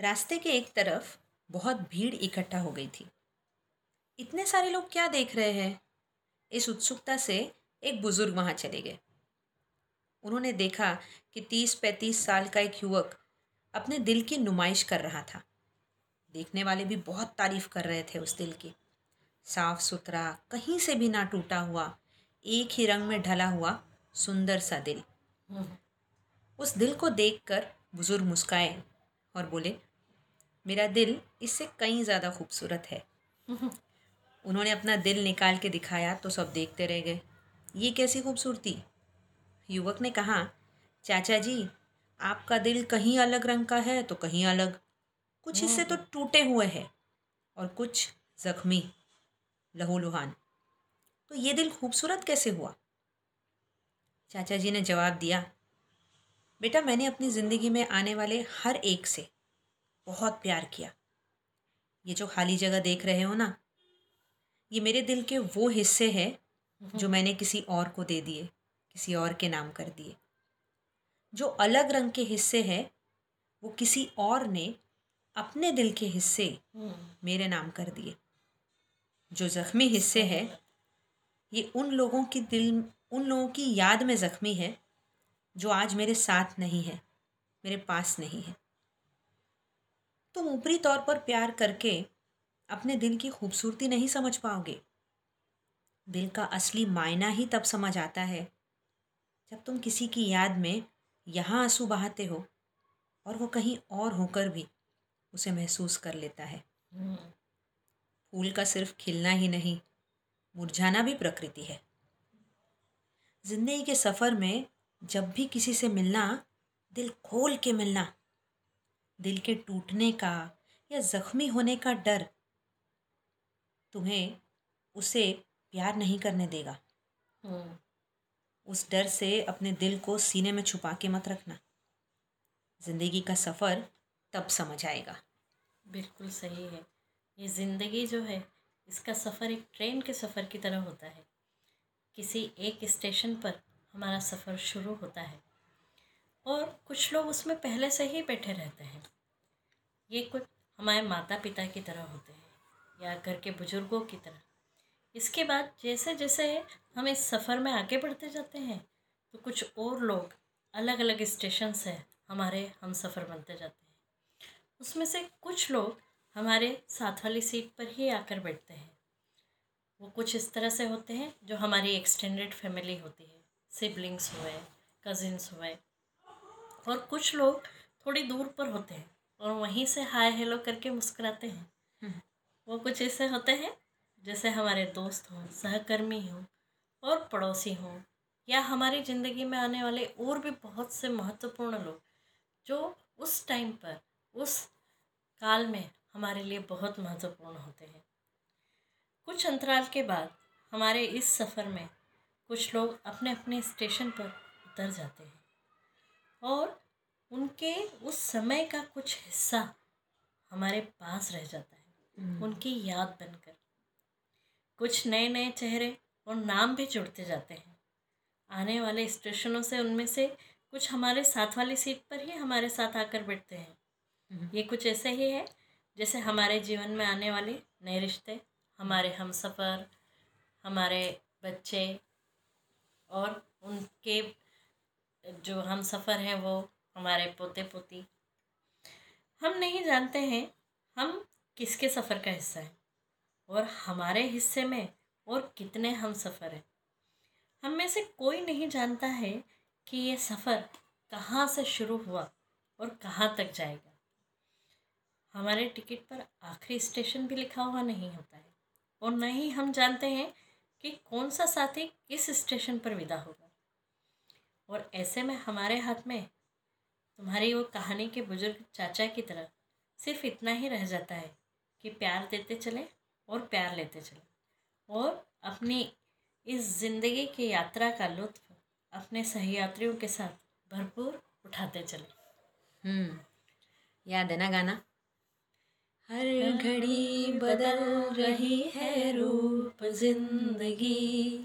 रास्ते के एक तरफ़ बहुत भीड़ इकट्ठा हो गई थी। इतने सारे लोग क्या देख रहे हैं? इस उत्सुकता से एक बुज़ुर्ग वहाँ चले गए। उन्होंने देखा कि तीस पैंतीस साल का एक युवक अपने दिल की नुमाइश कर रहा था। देखने वाले भी बहुत तारीफ़ कर रहे थे उस दिल की। साफ़ सुथरा कहीं से भी ना टूटा हुआ एक ही रंग में ढला हुआ सुंदर सा दिल। उस दिल को देखकर बुज़ुर्ग मुस्काए। और बोले मेरा दिल इससे कहीं ज़्यादा खूबसूरत है। उन्होंने अपना दिल निकाल के दिखाया तो सब देखते रह गए। ये कैसी खूबसूरती? युवक ने कहा चाचा जी आपका दिल कहीं अलग रंग का है तो कहीं अलग। कुछ हिस्से तो टूटे हुए हैं और कुछ जख्मी। लहूलुहान तो ये दिल खूबसूरत कैसे हुआ? चाचा जी ने जवाब दिया बेटा मैंने अपनी ज़िंदगी में आने वाले हर एक से बहुत प्यार किया। ये जो खाली जगह देख रहे हो ना ये मेरे दिल के वो हिस्से हैं जो मैंने किसी और को दे दिए किसी और के नाम कर दिए। जो अलग रंग के हिस्से हैं वो किसी और ने अपने दिल के हिस्से मेरे नाम कर दिए। जो ज़ख्मी हिस्से हैं ये उन लोगों की दिल उन लोगों की याद में ज़ख्मी है जो आज मेरे साथ नहीं है, मेरे पास नहीं है। तुम ऊपरी तौर पर प्यार करके अपने दिल की खूबसूरती नहीं समझ पाओगे। दिल का असली मायना ही तब समझ आता है, जब तुम किसी की याद में यहाँ आँसू बहाते हो और वो कहीं और होकर भी उसे महसूस कर लेता है। फूल का सिर्फ़ खिलना ही नहीं, मुरझाना भी प्रकृति है। ज़िंदगी के सफ़र में जब भी किसी से मिलना दिल खोल के मिलना दिल के टूटने का या ज़ख्मी होने का डर तुम्हें उसे प्यार नहीं करने देगा। हम्म, उस डर से अपने दिल को सीने में छुपा के मत रखना। ज़िंदगी का सफ़र तब समझ आएगा। बिल्कुल सही है। ये ज़िंदगी जो है इसका सफ़र एक ट्रेन के सफ़र की तरह होता है। किसी एक स्टेशन पर हमारा सफ़र शुरू होता है। और कुछ लोग उसमें पहले से ही बैठे रहते हैं। ये कुछ हमारे माता पिता की तरह होते हैं या घर के बुज़ुर्गों की तरह। इसके बाद जैसे जैसे हम इस सफ़र में आगे बढ़ते जाते हैं तो कुछ और लोग अलग अलग स्टेशन से हमारे हम सफ़र बनते जाते हैं। उसमें से कुछ लोग हमारे साथ वाली सीट पर ही आकर बैठते हैं। वो कुछ इस तरह से होते हैं जो हमारी एक्सटेंडेड फैमिली होती है। सिबलिंग्स हुए कज़िन्स हुए। और कुछ लोग थोड़ी दूर पर होते हैं और वहीं से हाय हेलो करके मुस्कुराते हैं। हम्म। वो कुछ ऐसे होते हैं जैसे हमारे दोस्त हों सहकर्मी हों और पड़ोसी हों या हमारी ज़िंदगी में आने वाले और भी बहुत से महत्वपूर्ण लोग जो उस टाइम पर उस काल में हमारे लिए बहुत महत्वपूर्ण होते हैं। कुछ अंतराल के बाद हमारे इस सफ़र में कुछ लोग अपने अपने स्टेशन पर उतर जाते हैं और उनके उस समय का कुछ हिस्सा हमारे पास रह जाता है उनकी याद बनकर। कुछ नए नए चेहरे और नाम भी जुड़ते जाते हैं। आने वाले स्टेशनों से उनमें से कुछ हमारे साथ वाली सीट पर ही हमारे साथ आकर बैठते हैं। ये कुछ ऐसे ही है जैसे हमारे जीवन में आने वाले नए रिश्ते हमारे हम सफ़र हमारे बच्चे और उनके जो हम सफ़र हैं वो हमारे पोते पोती हम नहीं जानते हैं हम किसके सफ़र का हिस्सा हैं और हमारे हिस्से में और कितने हम सफ़र हैं। हम में से कोई नहीं जानता है कि ये सफ़र कहाँ से शुरू हुआ और कहाँ तक जाएगा। हमारे टिकट पर आखिरी स्टेशन भी लिखा हुआ नहीं होता है और न ही हम जानते हैं कि कौन सा साथी किस स्टेशन पर विदा होगा। और ऐसे में हमारे हाथ में तुम्हारी वो कहानी के बुज़ुर्ग चाचा की तरह सिर्फ़ इतना ही रह जाता है कि प्यार देते चले और प्यार लेते चले। और अपनी इस ज़िंदगी की यात्रा का लुत्फ अपने सहयात्रियों के साथ भरपूर उठाते चले। हम्म याद है ना गाना? हर घड़ी बदल रही है रूप ज़िंदगी।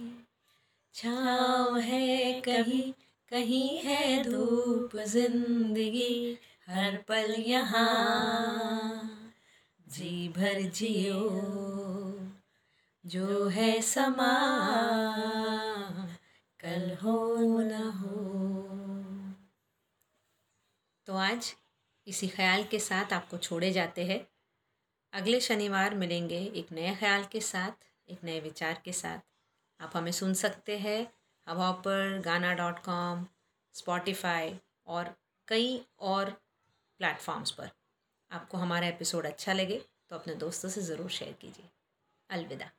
छाँव है कहीं कहीं है धूप ज़िंदगी, हर पल यहाँ। जी भर जियो जो है समा, कल हो न हो। तो आज इसी ख्याल के साथ आपको छोड़े जाते हैं। अगले शनिवार मिलेंगे एक नए ख्याल के साथ, एक नए विचार के साथ। आप हमें सुन सकते हैं हवा पर, गाना डॉट कॉम, स्पॉटिफाई और कई और प्लेटफॉर्म्स पर। आपको हमारा एपिसोड अच्छा लगे तो अपने दोस्तों से ज़रूर शेयर कीजिए। अलविदा।